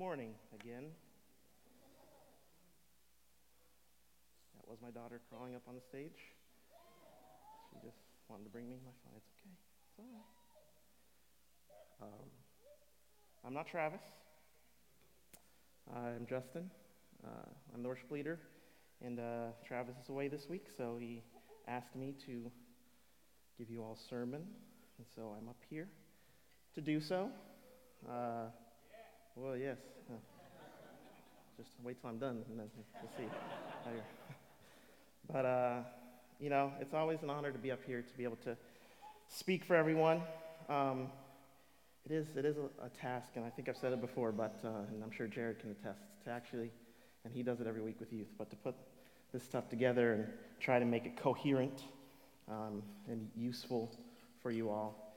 morning again. That was my daughter crawling up on the stage. She just wanted to bring me my phone. It's okay. It's all right. Um, I'm not Travis. I'm Justin. Uh, I'm the worship leader. And uh, Travis is away this week, so he asked me to give you all sermon. And so I'm up here to do so. Uh, well, yes. Uh, just wait till I'm done, and then we'll see. but, uh, you know, it's always an honor to be up here to be able to speak for everyone. Um, it is, it is a, a, task, and I think I've said it before, but, uh, and I'm sure Jared can attest, to actually, and he does it every week with youth, but to put this stuff together and try to make it coherent um, and useful for you all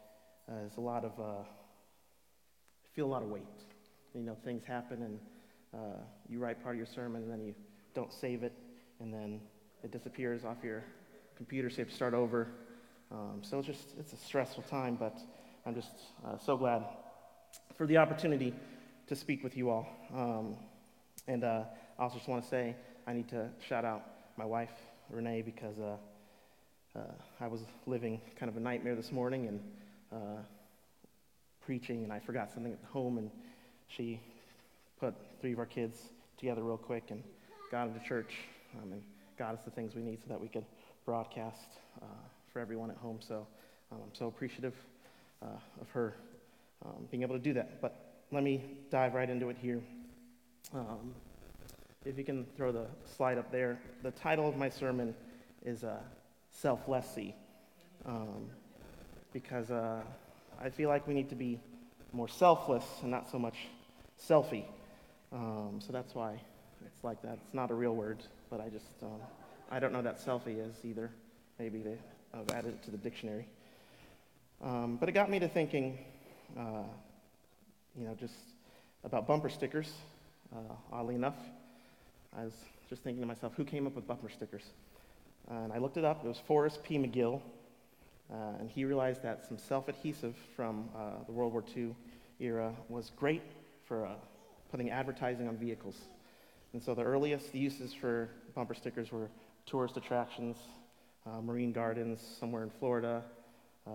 uh, is a lot of, uh, I feel a lot of weight you know, things happen and uh, you write part of your sermon and then you don't save it and then it disappears off your computer, so you have to start over. Um, so it's just, it's a stressful time, but I'm just uh, so glad for the opportunity to speak with you all. Um, and uh, I also just want to say I need to shout out my wife, Renee, because uh, uh, I was living kind of a nightmare this morning and uh, preaching, and I forgot something at home, and she put three of our kids together real quick and got into church um, and got us the things we need so that we could broadcast uh, for everyone at home. So um, I'm so appreciative uh, of her um, being able to do that. But let me dive right into it here. Um, if you can throw the slide up there, the title of my sermon is uh, Selflessy. Um, because uh, I feel like we need to be more selfless and not so much selfie. Um, so that's why it's like that. It's not a real word, but I just, um, I don't know that selfie is either. Maybe they have added it to the dictionary. Um, but it got me to thinking, uh, you know, just about bumper stickers. Uh, oddly enough, I was just thinking to myself, who came up with bumper stickers? And I looked it up. It was Forrest P. McGill. Uh, and he realized that some self adhesive from uh, the World War II era was great for uh, putting advertising on vehicles. And so the earliest uses for bumper stickers were tourist attractions, uh, marine gardens somewhere in Florida, uh,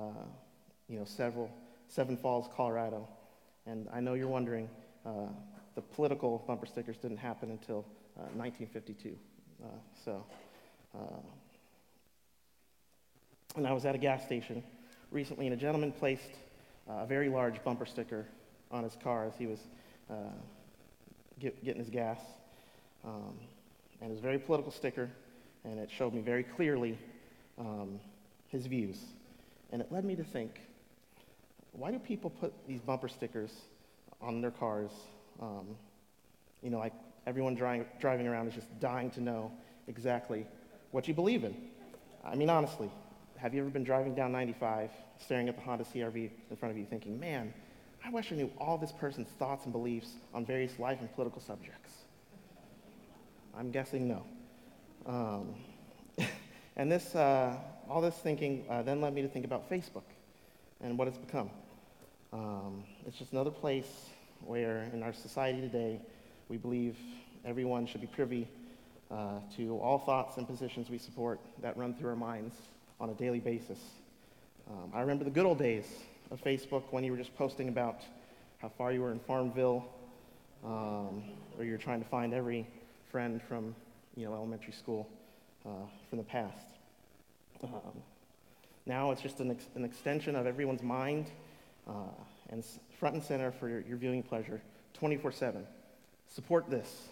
you know, several, Seven Falls, Colorado. And I know you're wondering, uh, the political bumper stickers didn't happen until 1952. Uh, uh, so, and I was at a gas station recently, and a gentleman placed a very large bumper sticker on his car as he was uh, get, getting his gas. Um, and it was a very political sticker, and it showed me very clearly um, his views. And it led me to think why do people put these bumper stickers on their cars? Um, you know, like everyone dri- driving around is just dying to know exactly what you believe in. I mean, honestly, have you ever been driving down 95, staring at the Honda CRV in front of you, thinking, man, I wish I knew all this person's thoughts and beliefs on various life and political subjects. I'm guessing no. Um, and this, uh, all this thinking uh, then led me to think about Facebook and what it's become. Um, it's just another place where, in our society today, we believe everyone should be privy uh, to all thoughts and positions we support that run through our minds on a daily basis. Um, I remember the good old days of Facebook when you were just posting about how far you were in Farmville, um, or you're trying to find every friend from you know elementary school uh, from the past. Um, now it's just an, ex- an, extension of everyone's mind uh, and front and center for your, your viewing pleasure 24 7. Support this.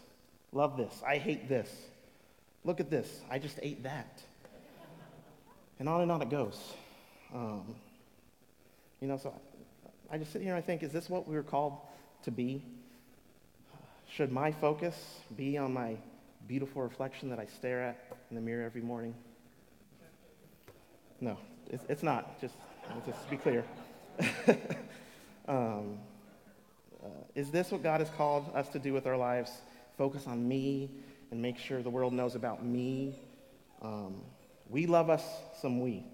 Love this. I hate this. Look at this. I just ate that. And on and on it goes. Um, you know, so I just sit here and I think, is this what we were called to be? Should my focus be on my beautiful reflection that I stare at in the mirror every morning? No, it's, it's not. Just, just be clear. um, uh, is this what God has called us to do with our lives? Focus on me and make sure the world knows about me. Um, we love us some we,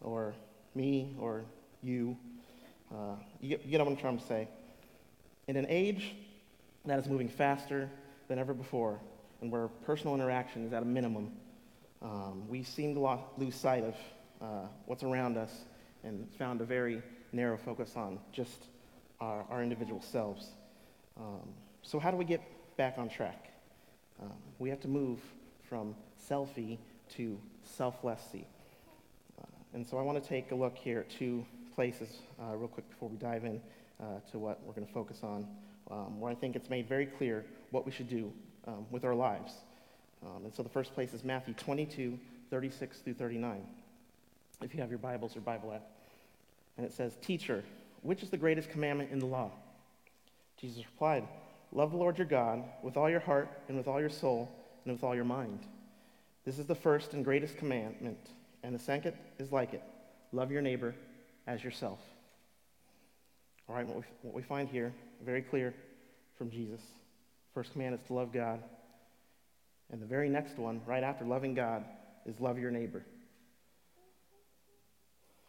or me, or you. Uh, you, you get what I'm trying to say. In an age that is moving faster than ever before, and where personal interaction is at a minimum, um, we seem to lo- lose sight of uh, what's around us and found a very narrow focus on just our, our individual selves. Um, so, how do we get back on track? Um, we have to move from selfie to selflessy. Uh, and so, I want to take a look here at two places uh, real quick before we dive in uh, to what we're going to focus on, um, where I think it's made very clear what we should do um, with our lives. Um, and so, the first place is Matthew 22, 36 through 39. If you have your Bibles or Bible app. And it says, Teacher, which is the greatest commandment in the law? Jesus replied, Love the Lord your God with all your heart and with all your soul and with all your mind. This is the first and greatest commandment, and the second is like it love your neighbor as yourself. All right, what we, what we find here, very clear from Jesus. First command is to love God. And the very next one, right after loving God, is love your neighbor.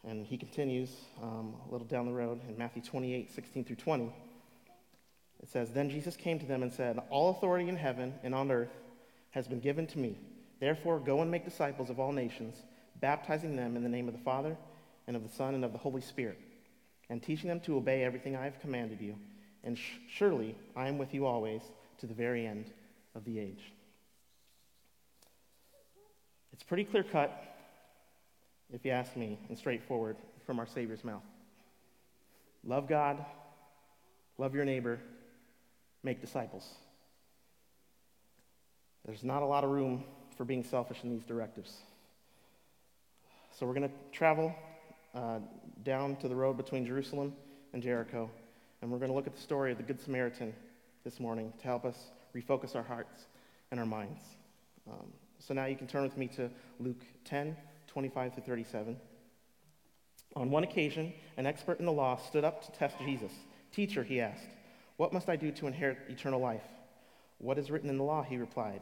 And he continues um, a little down the road in Matthew 28, 16 through 20. It says, Then Jesus came to them and said, All authority in heaven and on earth has been given to me. Therefore, go and make disciples of all nations, baptizing them in the name of the Father, and of the Son, and of the Holy Spirit, and teaching them to obey everything I have commanded you. And sh- surely I am with you always to the very end of the age. It's pretty clear cut if you ask me, and straightforward from our Savior's mouth. Love God, love your neighbor, make disciples. There's not a lot of room for being selfish in these directives. So we're going to travel uh, down to the road between Jerusalem and Jericho, and we're going to look at the story of the Good Samaritan this morning to help us refocus our hearts and our minds. Um, so now you can turn with me to Luke 10. 25 to 37. On one occasion, an expert in the law stood up to test Jesus. Teacher, he asked, what must I do to inherit eternal life? What is written in the law? He replied.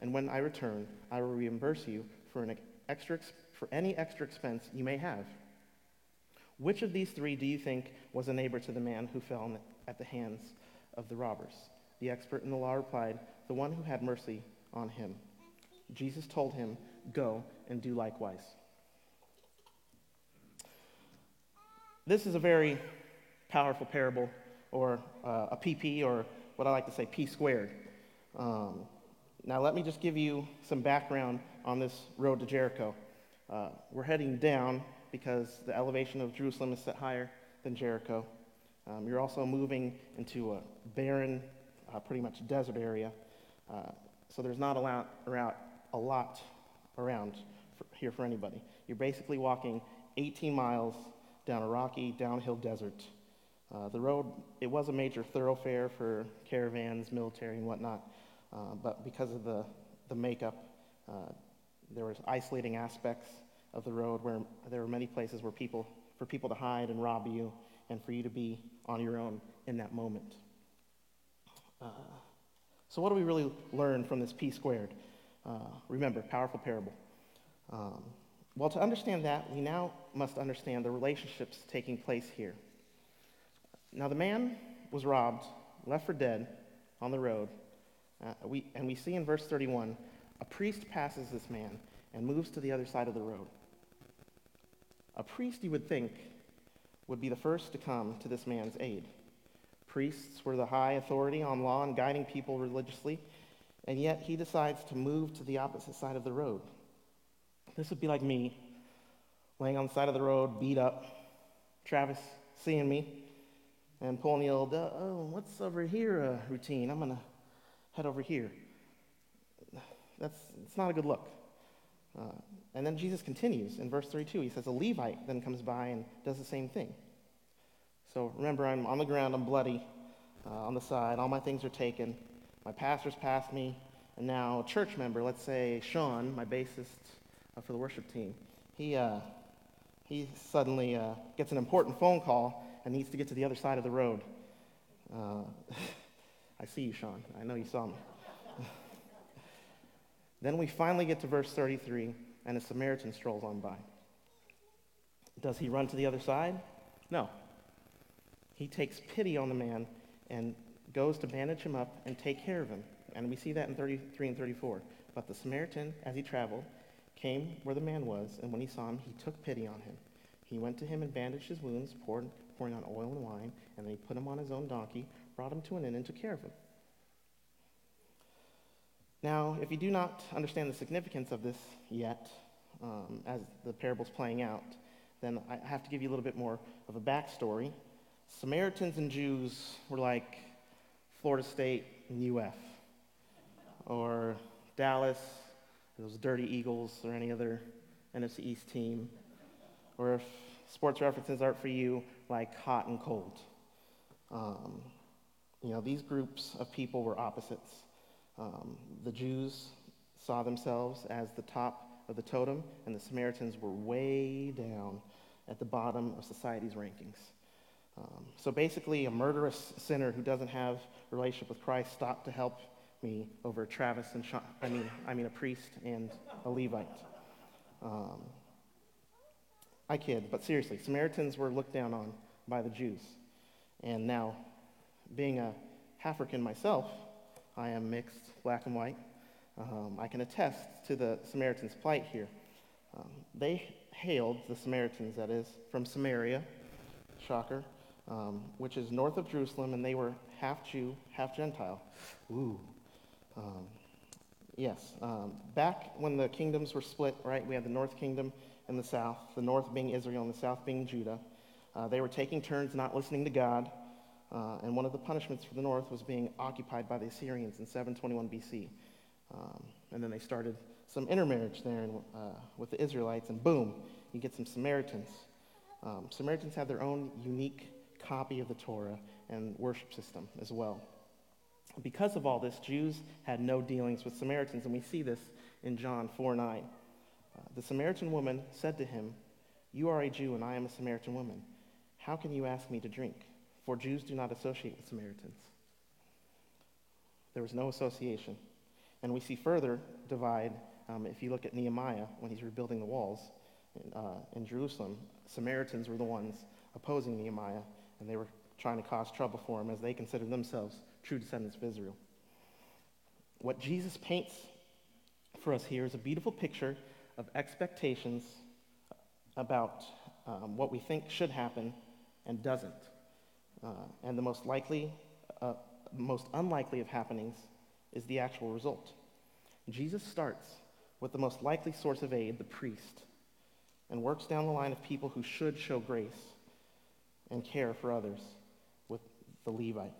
and when I return, I will reimburse you for, an extra, for any extra expense you may have. Which of these three do you think was a neighbor to the man who fell at the hands of the robbers? The expert in the law replied, The one who had mercy on him. Jesus told him, Go and do likewise. This is a very powerful parable, or uh, a PP, or what I like to say, P squared. Um, now, let me just give you some background on this road to Jericho. Uh, we're heading down because the elevation of Jerusalem is set higher than Jericho. Um, you're also moving into a barren, uh, pretty much desert area. Uh, so there's not a lot, a lot around for, here for anybody. You're basically walking 18 miles down a rocky downhill desert. Uh, the road, it was a major thoroughfare for caravans, military, and whatnot, uh, but because of the, the makeup, uh, there was isolating aspects of the road where there were many places where people, for people to hide and rob you, and for you to be on your own in that moment. Uh, so, what do we really learn from this P squared? Uh, remember, powerful parable. Um, well, to understand that, we now must understand the relationships taking place here. Now, the man was robbed, left for dead on the road. Uh, we, and we see in verse 31 a priest passes this man and moves to the other side of the road. A priest, you would think, would be the first to come to this man's aid. Priests were the high authority on law and guiding people religiously, And yet he decides to move to the opposite side of the road. This would be like me laying on the side of the road, beat up, Travis seeing me, and pulling the old, uh, oh, what's over here uh, routine? I'm going to head over here. That's it's not a good look. Uh, and then Jesus continues in verse 32. He says, A Levite then comes by and does the same thing. So remember, I'm on the ground, I'm bloody uh, on the side, all my things are taken. My pastor's passed me, and now a church member, let's say Sean, my bassist uh, for the worship team, he, uh, he suddenly uh, gets an important phone call and needs to get to the other side of the road. I see you, Sean. I know you saw me. then we finally get to verse 33, and a Samaritan strolls on by. Does he run to the other side? No. He takes pity on the man and goes to bandage him up and take care of him. And we see that in 33 and 34. But the Samaritan, as he traveled, came where the man was, and when he saw him, he took pity on him. He went to him and bandaged his wounds, poured, pouring on oil and wine, and then he put him on his own donkey, brought him to an inn, and took care of him. Now, if you do not understand the significance of this yet, um, as the parable's playing out, then I have to give you a little bit more of a backstory. Samaritans and Jews were like Florida State and UF, or Dallas, those Dirty Eagles, or any other NFC East team, or if sports references aren't for you, like hot and cold. Um, you know, these groups of people were opposites. Um, the Jews saw themselves as the top of the totem, and the Samaritans were way down at the bottom of society's rankings. Um, so basically, a murderous sinner who doesn't have a relationship with Christ stopped to help me over Travis and Sean, I mean, I mean a priest and a Levite. Um, I kid, but seriously, Samaritans were looked down on by the Jews. And now, being a African myself, I am mixed, black and white. Um, I can attest to the Samaritans' plight here. Um, they hailed, the Samaritans that is, from Samaria, shocker, um, which is north of Jerusalem, and they were half Jew, half Gentile. Ooh. Um, yes. Um, back when the kingdoms were split, right, we had the north kingdom and the south, the north being Israel and the south being Judah. Uh, they were taking turns not listening to God, uh, and one of the punishments for the north was being occupied by the Assyrians in 721 BC. Um, and then they started some intermarriage there in, uh, with the Israelites, and boom, you get some Samaritans. Um, Samaritans have their own unique copy of the Torah and worship system as well. Because of all this, Jews had no dealings with Samaritans, and we see this in John 4 9. Uh, the Samaritan woman said to him, You are a Jew, and I am a Samaritan woman. How can you ask me to drink? For Jews do not associate with Samaritans. There was no association. And we see further divide um, if you look at Nehemiah when he's rebuilding the walls in, uh, in Jerusalem. Samaritans were the ones opposing Nehemiah, and they were trying to cause trouble for him as they considered themselves true descendants of Israel. What Jesus paints for us here is a beautiful picture of expectations about um, what we think should happen and doesn't. Uh, and the most likely, uh, most unlikely of happenings is the actual result. Jesus starts with the most likely source of aid, the priest, and works down the line of people who should show grace and care for others with the Levite.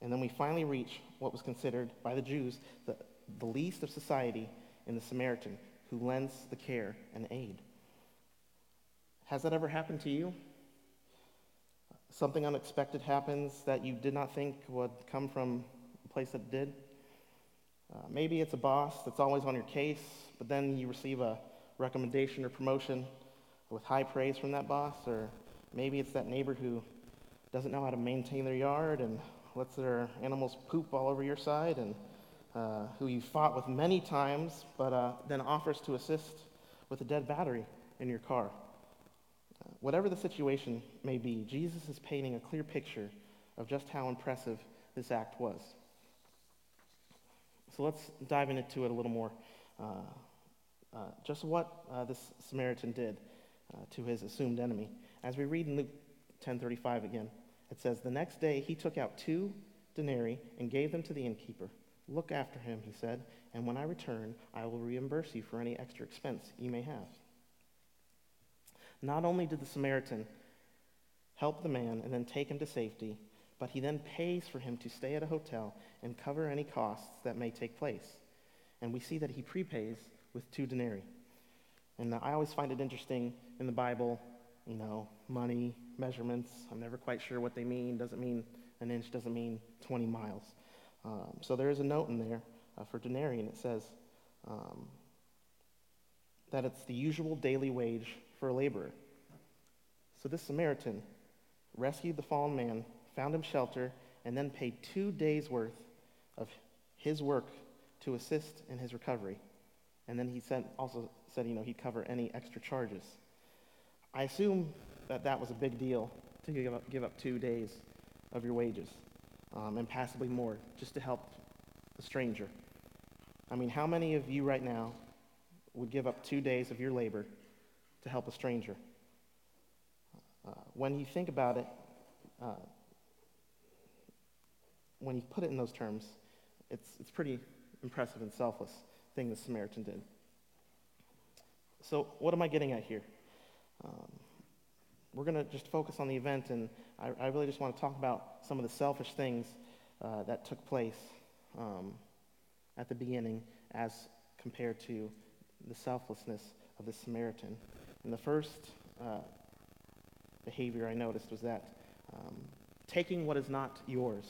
And then we finally reach what was considered by the Jews the, the least of society in the Samaritan, who lends the care and aid. Has that ever happened to you? Something unexpected happens that you did not think would come from a place that did? Uh, maybe it's a boss that's always on your case, but then you receive a recommendation or promotion with high praise from that boss, or maybe it's that neighbor who doesn't know how to maintain their yard and lets their animals poop all over your side, and uh, who you fought with many times, but uh, then offers to assist with a dead battery in your car. Whatever the situation may be, Jesus is painting a clear picture of just how impressive this act was. So let's dive into it a little more. Uh, uh, just what uh, this Samaritan did uh, to his assumed enemy. As we read in Luke 10:35 again, it says, "The next day he took out two denarii and gave them to the innkeeper. Look after him, he said, and when I return, I will reimburse you for any extra expense you may have. Not only did the Samaritan help the man and then take him to safety, but he then pays for him to stay at a hotel and cover any costs that may take place. And we see that he prepays with two denarii. And I always find it interesting in the Bible, you know, money, measurements. I'm never quite sure what they mean. Doesn't mean an inch, doesn't mean 20 miles. Um, so there is a note in there uh, for denarii, and it says um, that it's the usual daily wage for a laborer. So this Samaritan rescued the fallen man, found him shelter, and then paid two days' worth of his work to assist in his recovery. And then he said, also said, you know, he'd cover any extra charges. I assume that that was a big deal to give up, give up two days of your wages um, and possibly more just to help a stranger. I mean, how many of you right now would give up two days of your labor to help a stranger? Uh, when you think about it, uh, when you put it in those terms, it's, it's pretty impressive and selfless thing the Samaritan did. So, what am I getting at here? Um, we're going to just focus on the event, and I, I, really just want to talk about some of the selfish things uh, that took place um, at the beginning as compared to the selflessness of the Samaritan. And the first uh, behavior I noticed was that um, taking what is not yours.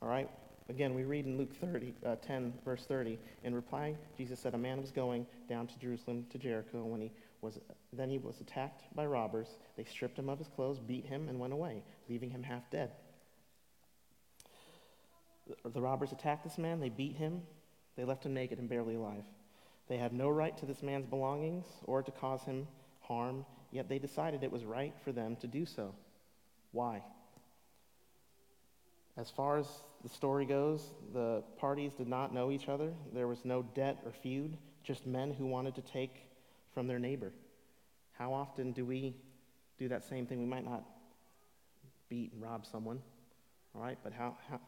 All right? Again, we read in Luke 30, uh, 10, verse 30. In reply, Jesus said, A man was going down to Jerusalem to Jericho. When he was, then he was attacked by robbers. They stripped him of his clothes, beat him, and went away, leaving him half dead. The, the robbers attacked this man. They beat him. They left him naked and barely alive. They had no right to this man's belongings or to cause him harm, yet they decided it was right for them to do so. Why? As far as the story goes, the parties did not know each other. There was no debt or feud, just men who wanted to take from their neighbor. How often do we do that same thing? We might not beat and rob someone, all right? But how, how,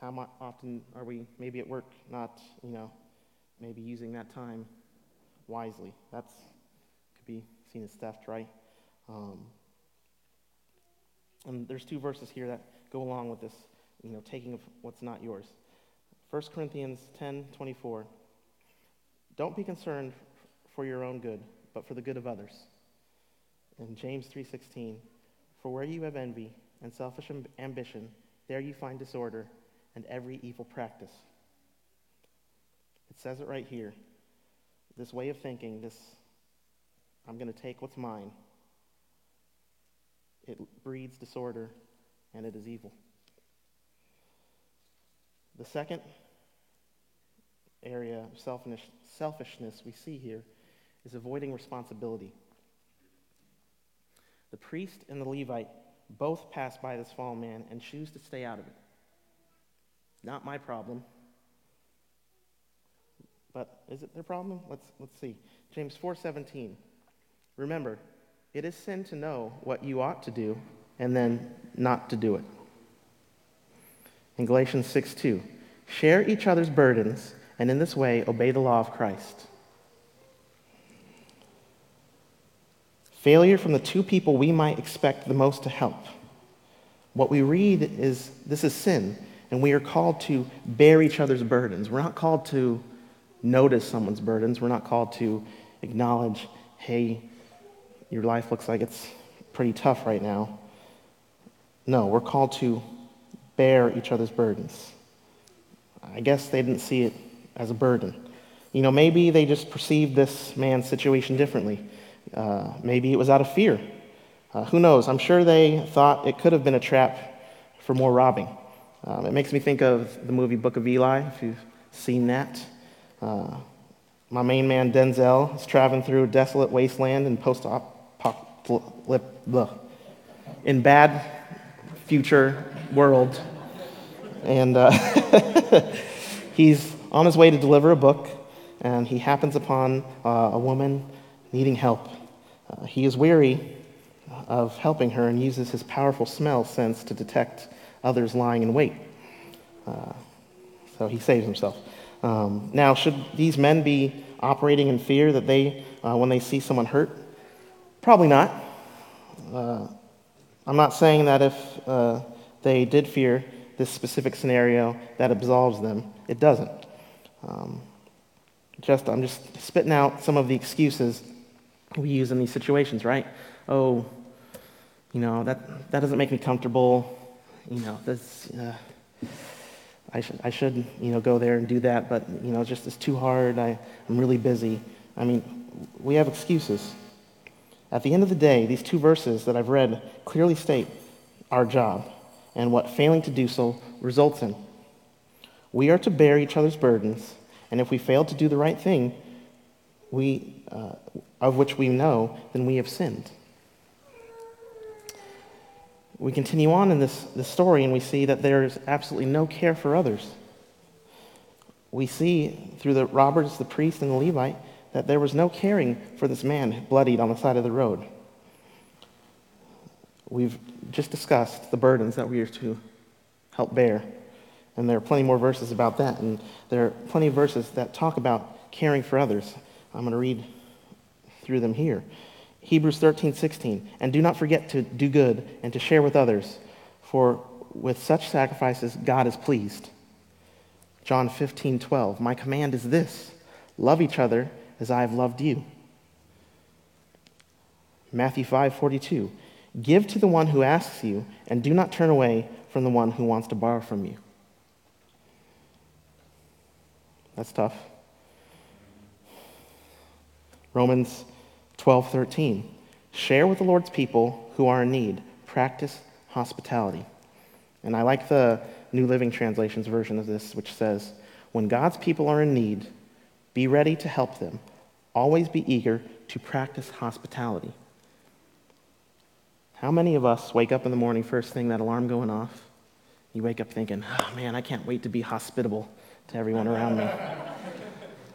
how often are we maybe at work not, you know, maybe using that time wisely? That's could be seen as theft, right? Um, and there's two verses here that go along with this, you know, taking of what's not yours. 1 Corinthians 10 24. Don't be concerned for your own good, but for the good of others. And James 3:16. For where you have envy and selfish ambition, there you find disorder and every evil practice. It says it right here. This way of thinking, this I'm going to take what's mine. It breeds disorder and it is evil. The second area of selfishness we see here is avoiding responsibility. The priest and the Levite both pass by this fallen man and choose to stay out of it. Not my problem. But is it their problem? Let's, let's see. James 4:17. Remember, it is sin to know what you ought to do and then not to do it. In Galatians 6 2, share each other's burdens and in this way obey the law of Christ. Failure from the two people we might expect the most to help. What we read is this is sin, and we are called to bear each other's burdens. We're not called to notice someone's burdens. We're not called to acknowledge, hey, your life looks like it's pretty tough right now. No, we're called to bear each other's burdens. I guess they didn't see it as a burden. You know, maybe they just perceived this man's situation differently. Uh, maybe it was out of fear. Uh, who knows? I'm sure they thought it could have been a trap for more robbing. Um, it makes me think of the movie Book of Eli, if you've seen that. Uh, my main man, Denzel, is traveling through a desolate wasteland in post apocalyptic, in bad future world. And uh, he's on his way to deliver a book, and he happens upon uh, a woman needing help. Uh, he is weary of helping her and uses his powerful smell sense to detect others lying in wait. Uh, So he saves himself. Um, now, should these men be operating in fear that they, uh, when they see someone hurt? Probably not. Uh, I'm not saying that if uh, they did fear this specific scenario, that absolves them. It doesn't. Um, just, I'm just spitting out some of the excuses we use in these situations, right? Oh, you know, that, that doesn't make me comfortable. You know, this, uh, I, should, I should, you know, go there and do that, but, you know, just it's too hard. I, I'm really busy. I mean, we have excuses. At the end of the day, these two verses that I've read clearly state our job and what failing to do so results in. We are to bear each other's burdens, and if we fail to do the right thing, we, uh, of which we know, then we have sinned. We continue on in this, this story, and we see that there is absolutely no care for others. We see through the robbers, the priest, and the Levite that there was no caring for this man bloodied on the side of the road. We've just discussed the burdens that we are to help bear. And there are plenty more verses about that. And there are plenty of verses that talk about caring for others. I'm going to read through them here. Hebrews 13, 16. And do not forget to do good and to share with others, for with such sacrifices God is pleased. John 15, 12. My command is this love each other as I have loved you. Matthew 5, 42. Give to the one who asks you, and do not turn away from the one who wants to borrow from you. That's tough. Romans 12, 13. Share with the Lord's people who are in need. Practice hospitality. And I like the New Living Translation's version of this, which says, When God's people are in need, be ready to help them. Always be eager to practice hospitality. How many of us wake up in the morning, first thing, that alarm going off? You wake up thinking, oh man, I can't wait to be hospitable to everyone around me.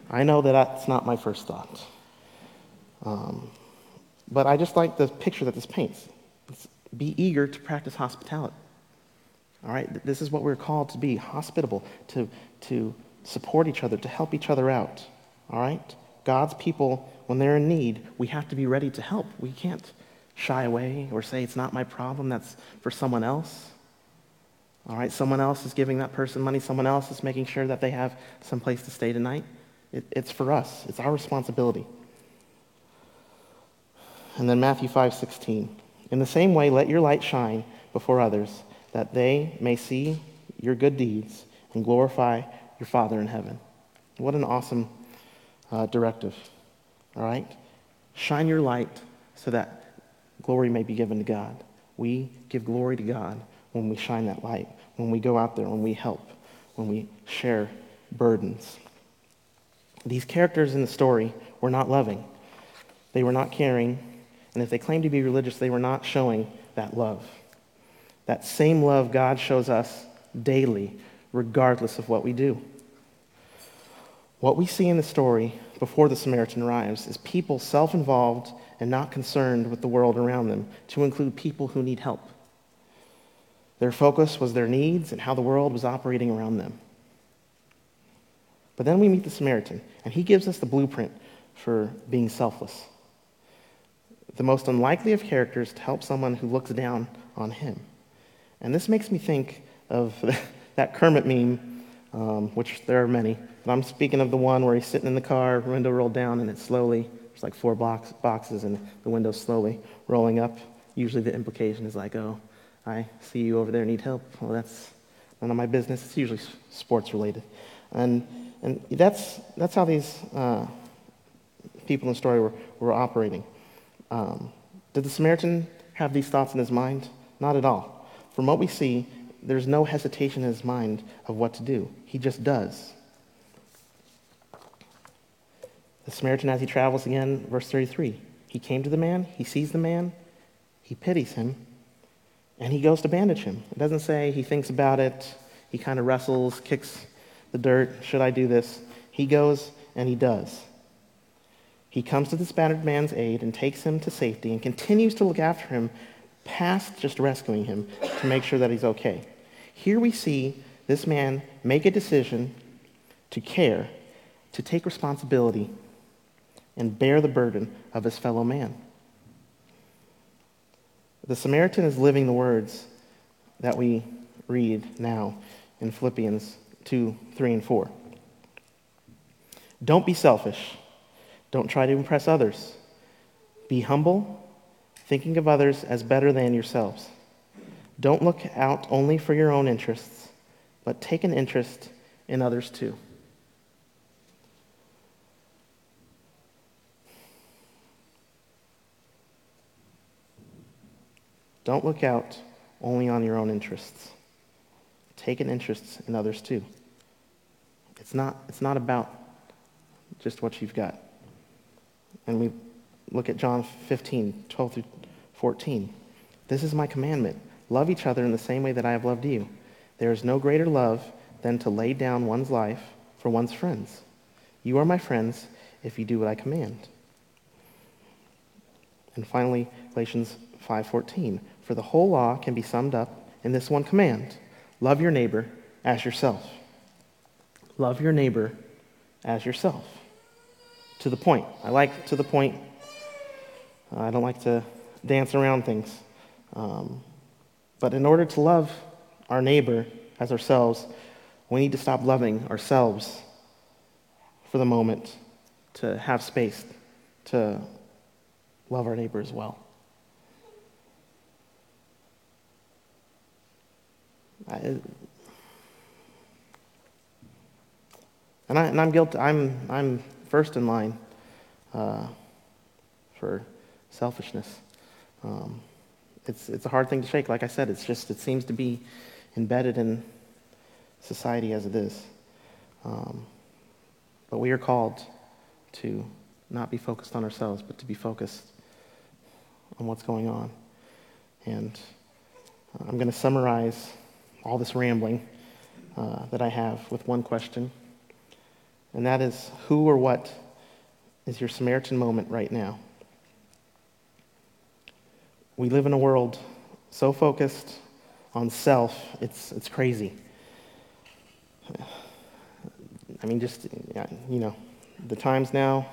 I know that that's not my first thought. Um, but I just like the picture that this paints. It's be eager to practice hospitality. All right? This is what we're called to be hospitable, to, to support each other, to help each other out. All right? God's people, when they're in need, we have to be ready to help. We can't shy away or say it's not my problem, that's for someone else. All right, someone else is giving that person money, someone else is making sure that they have some place to stay tonight. It, it's for us, it's our responsibility. And then Matthew 5 16. In the same way, let your light shine before others, that they may see your good deeds and glorify your Father in heaven. What an awesome uh, directive. All right? Shine your light so that glory may be given to God. We give glory to God when we shine that light, when we go out there, when we help, when we share burdens. These characters in the story were not loving, they were not caring, and if they claimed to be religious, they were not showing that love. That same love God shows us daily, regardless of what we do. What we see in the story before the Samaritan arrives is people self involved and not concerned with the world around them, to include people who need help. Their focus was their needs and how the world was operating around them. But then we meet the Samaritan, and he gives us the blueprint for being selfless. The most unlikely of characters to help someone who looks down on him. And this makes me think of that Kermit meme, um, which there are many, but I'm speaking of the one where he's sitting in the car, window rolled down, and it slowly there's like four box, boxes, and the window's slowly rolling up. Usually the implication is like, oh, I see you over there, need help. Well, that's none of my business. It's usually sports related. And, and that's, that's how these uh, people in the story were, were operating. Um, did the Samaritan have these thoughts in his mind? Not at all. From what we see, there's no hesitation in his mind of what to do. He just does. The Samaritan, as he travels again, verse 33, he came to the man, he sees the man, he pities him, and he goes to bandage him. It doesn't say he thinks about it, he kind of wrestles, kicks the dirt, should I do this? He goes and he does. He comes to this battered man's aid and takes him to safety and continues to look after him past just rescuing him to make sure that he's okay. Here we see this man make a decision to care, to take responsibility, and bear the burden of his fellow man. The Samaritan is living the words that we read now in Philippians 2, 3, and 4. Don't be selfish. Don't try to impress others. Be humble, thinking of others as better than yourselves. Don't look out only for your own interests, but take an interest in others too. Don't look out only on your own interests. Take an interest in others too. It's not, it's not about just what you've got. And we look at John 15, 12 through 14. This is my commandment love each other in the same way that I have loved you. There is no greater love than to lay down one's life for one's friends. You are my friends if you do what I command. And finally, Galatians 5:14. For the whole law can be summed up in this one command: love your neighbor as yourself. Love your neighbor as yourself. To the point. I like to the point. I don't like to dance around things. Um, but in order to love our neighbor as ourselves, we need to stop loving ourselves for the moment to have space to love our neighbor as well. I, and, I, and I'm guilty. I'm, I'm first in line uh, for selfishness. Um, it's, it's a hard thing to shake. Like I said, it's just, it seems to be embedded in society as it is. Um, but we are called to not be focused on ourselves, but to be focused on what's going on. And I'm going to summarize all this rambling uh, that I have with one question, and that is who or what is your Samaritan moment right now? We live in a world so focused on self, it's, it's crazy. I mean, just, you know, the times now,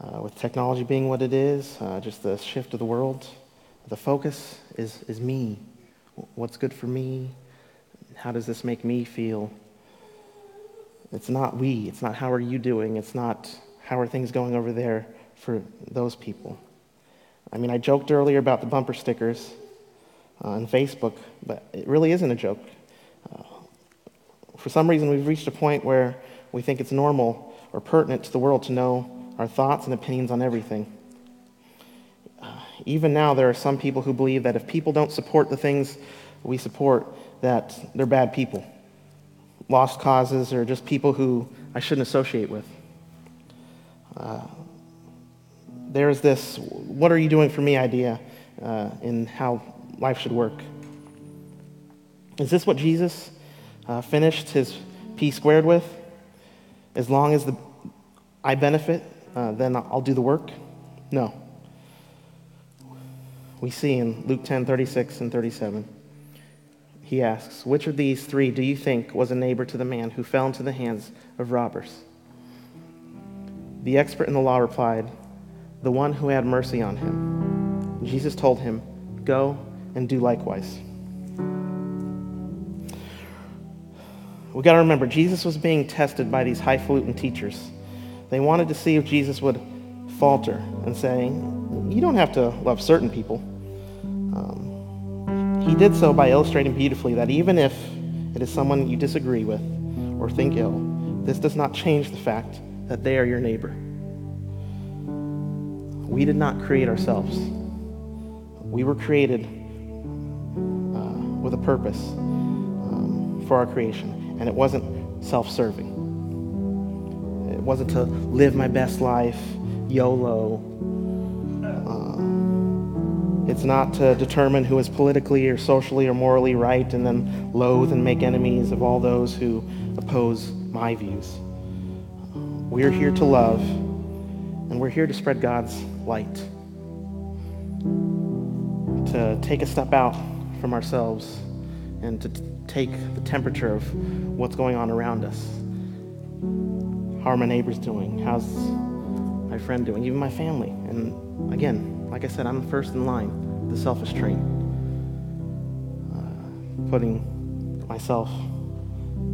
uh, with technology being what it is, uh, just the shift of the world, the focus is, is me. What's good for me? How does this make me feel? It's not we. It's not how are you doing. It's not how are things going over there for those people. I mean, I joked earlier about the bumper stickers uh, on Facebook, but it really isn't a joke. Uh, for some reason, we've reached a point where we think it's normal or pertinent to the world to know our thoughts and opinions on everything. Uh, even now, there are some people who believe that if people don't support the things we support, that they're bad people, lost causes, or just people who I shouldn't associate with. Uh, there's this what are you doing for me idea uh, in how life should work. Is this what Jesus uh, finished his P squared with? As long as the, I benefit, uh, then I'll do the work? No. We see in Luke 10 36 and 37. He asks, Which of these three do you think was a neighbor to the man who fell into the hands of robbers? The expert in the law replied, the one who had mercy on him. Jesus told him, Go and do likewise. We got to remember, Jesus was being tested by these highfalutin teachers. They wanted to see if Jesus would falter and say, You don't have to love certain people. He did so by illustrating beautifully that even if it is someone you disagree with or think ill, this does not change the fact that they are your neighbor. We did not create ourselves. We were created uh, with a purpose um, for our creation, and it wasn't self serving. It wasn't to live my best life, YOLO. It's not to determine who is politically or socially or morally right and then loathe and make enemies of all those who oppose my views. We're here to love, and we're here to spread God's light. To take a step out from ourselves and to take the temperature of what's going on around us. How are my neighbors doing? How's my friend doing? Even my family. And again, like I said, I'm first in line, the selfish train. Uh, putting myself,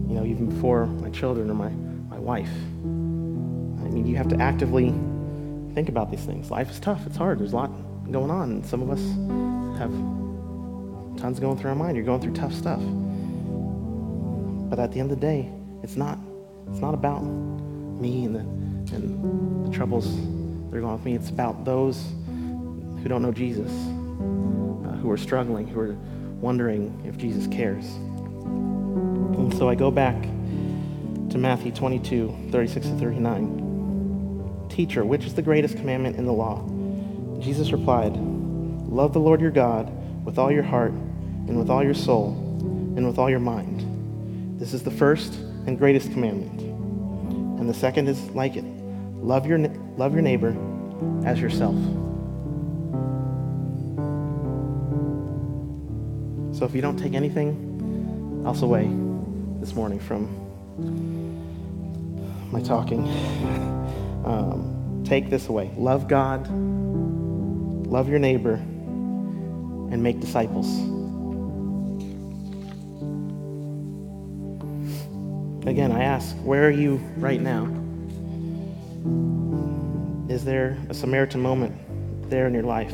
you know, even before my children or my, my wife. I mean, you have to actively think about these things. Life is tough, it's hard, there's a lot going on. And some of us have tons going through our mind. You're going through tough stuff. But at the end of the day, it's not, it's not about me and the, and the troubles that are going with me. It's about those who don't know Jesus, who are struggling, who are wondering if Jesus cares. And so I go back to Matthew 22, 36 to 39. Teacher, which is the greatest commandment in the law? Jesus replied, Love the Lord your God with all your heart, and with all your soul, and with all your mind. This is the first and greatest commandment. And the second is like it love your, love your neighbor as yourself. So if you don't take anything else away this morning from my talking, um, take this away. Love God, love your neighbor, and make disciples. Again, I ask, where are you right now? Is there a Samaritan moment there in your life?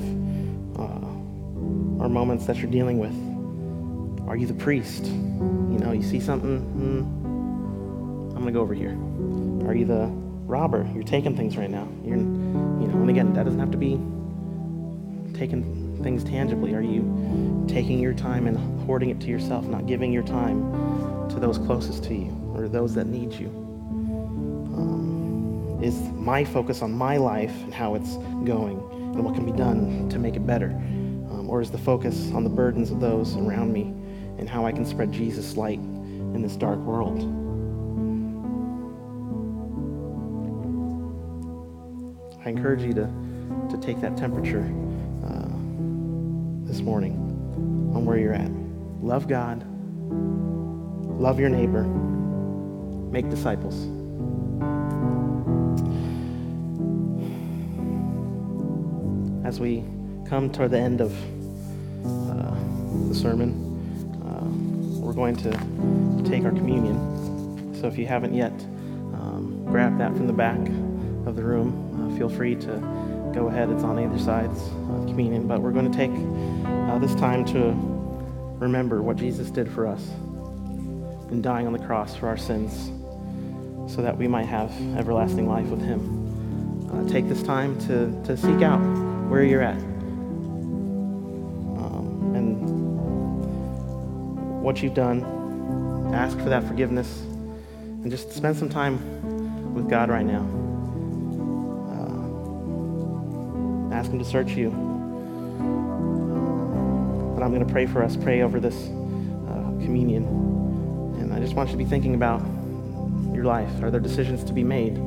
Uh, or moments that you're dealing with? Are you the priest? You know, you see something, hmm, I'm going to go over here. Are you the robber? You're taking things right now. You're, you know, and again, that doesn't have to be taking things tangibly. Are you taking your time and hoarding it to yourself, not giving your time to those closest to you? or those that need you? Um, is my focus on my life and how it's going and what can be done to make it better? Um, or is the focus on the burdens of those around me and how I can spread Jesus' light in this dark world? I encourage you to, to take that temperature uh, this morning on where you're at. Love God, love your neighbor, make disciples. As we come toward the end of uh, the sermon, we're going to take our communion. So if you haven't yet, um, grab that from the back of the room. Uh, feel free to go ahead. It's on either sides of communion. But we're going to take uh, this time to remember what Jesus did for us in dying on the cross for our sins so that we might have everlasting life with Him. Uh, take this time to, to seek out where you're at what you've done. Ask for that forgiveness and just spend some time with God right now. Uh, ask Him to search you. But I'm going to pray for us, pray over this uh, communion. And I just want you to be thinking about your life? Are there decisions to be made?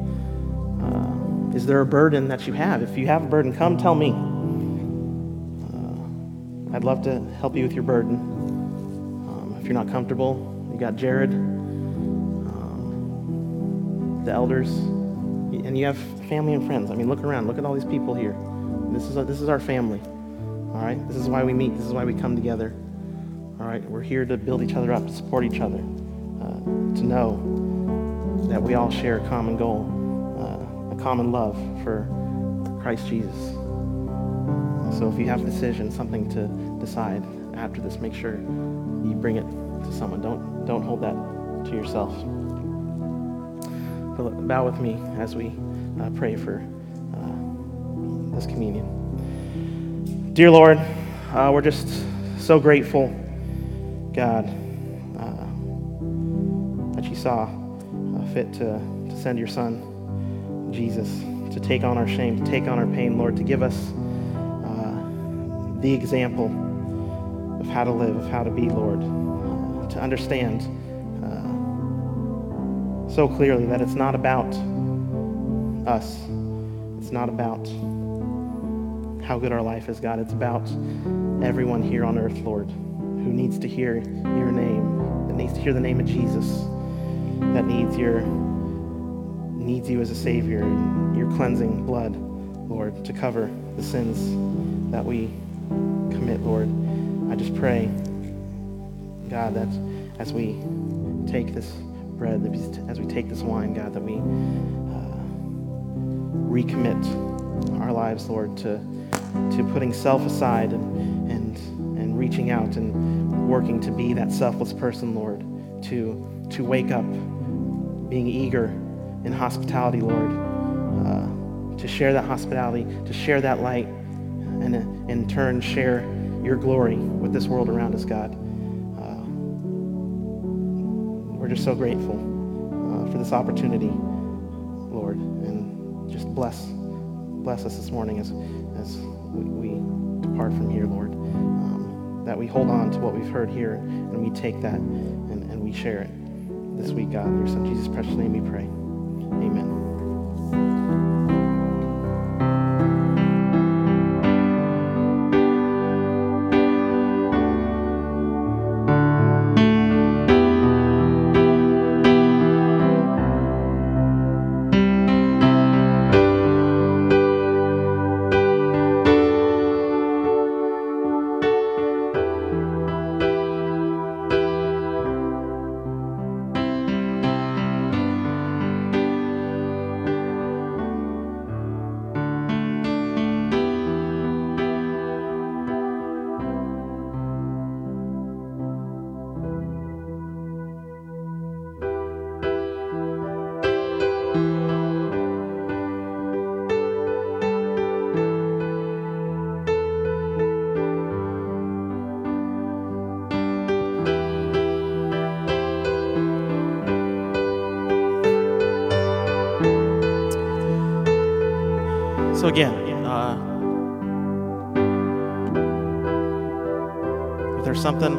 Uh, is there a burden that you have? If you have a burden, come tell me. Uh, I'd love to help you with your burden. If you're not comfortable, you got Jared, um, the elders, and you have family and friends. I mean, look around. Look at all these people here. This is, a, this is our family. All right? This is why we meet. This is why we come together. All right? We're here to build each other up, to support each other, uh, to know that we all share a common goal, uh, a common love for Christ Jesus. So if you have a decision, something to decide after this, make sure you bring it to someone. Don't, don't hold that to yourself. Bow with me as we uh, pray for uh, this communion. Dear Lord, uh, we're just so grateful, God, uh, that you saw fit to, to send your son, Jesus, to take on our shame, to take on our pain, Lord, to give us uh, the example how to live, of how to be, Lord, uh, to understand uh, so clearly that it's not about us. It's not about how good our life is, God. It's about everyone here on earth, Lord, who needs to hear your name that needs to hear the name of Jesus, that needs your needs you as a savior and your cleansing blood, Lord, to cover the sins that we commit, Lord. I just pray, God, that as we take this bread, as we take this wine, God, that we uh, recommit our lives, Lord, to, to putting self aside and, and, and reaching out and working to be that selfless person, Lord, to, to wake up being eager in hospitality, Lord, uh, to share that hospitality, to share that light, and in turn share your glory with this world around us, God. Uh, we're just so grateful uh, for this opportunity, Lord, and just bless bless us this morning as as we, we depart from here, Lord. Um, that we hold on to what we've heard here and we take that and, and we share it this week, God. In your Son Jesus' precious name we pray. Amen. Something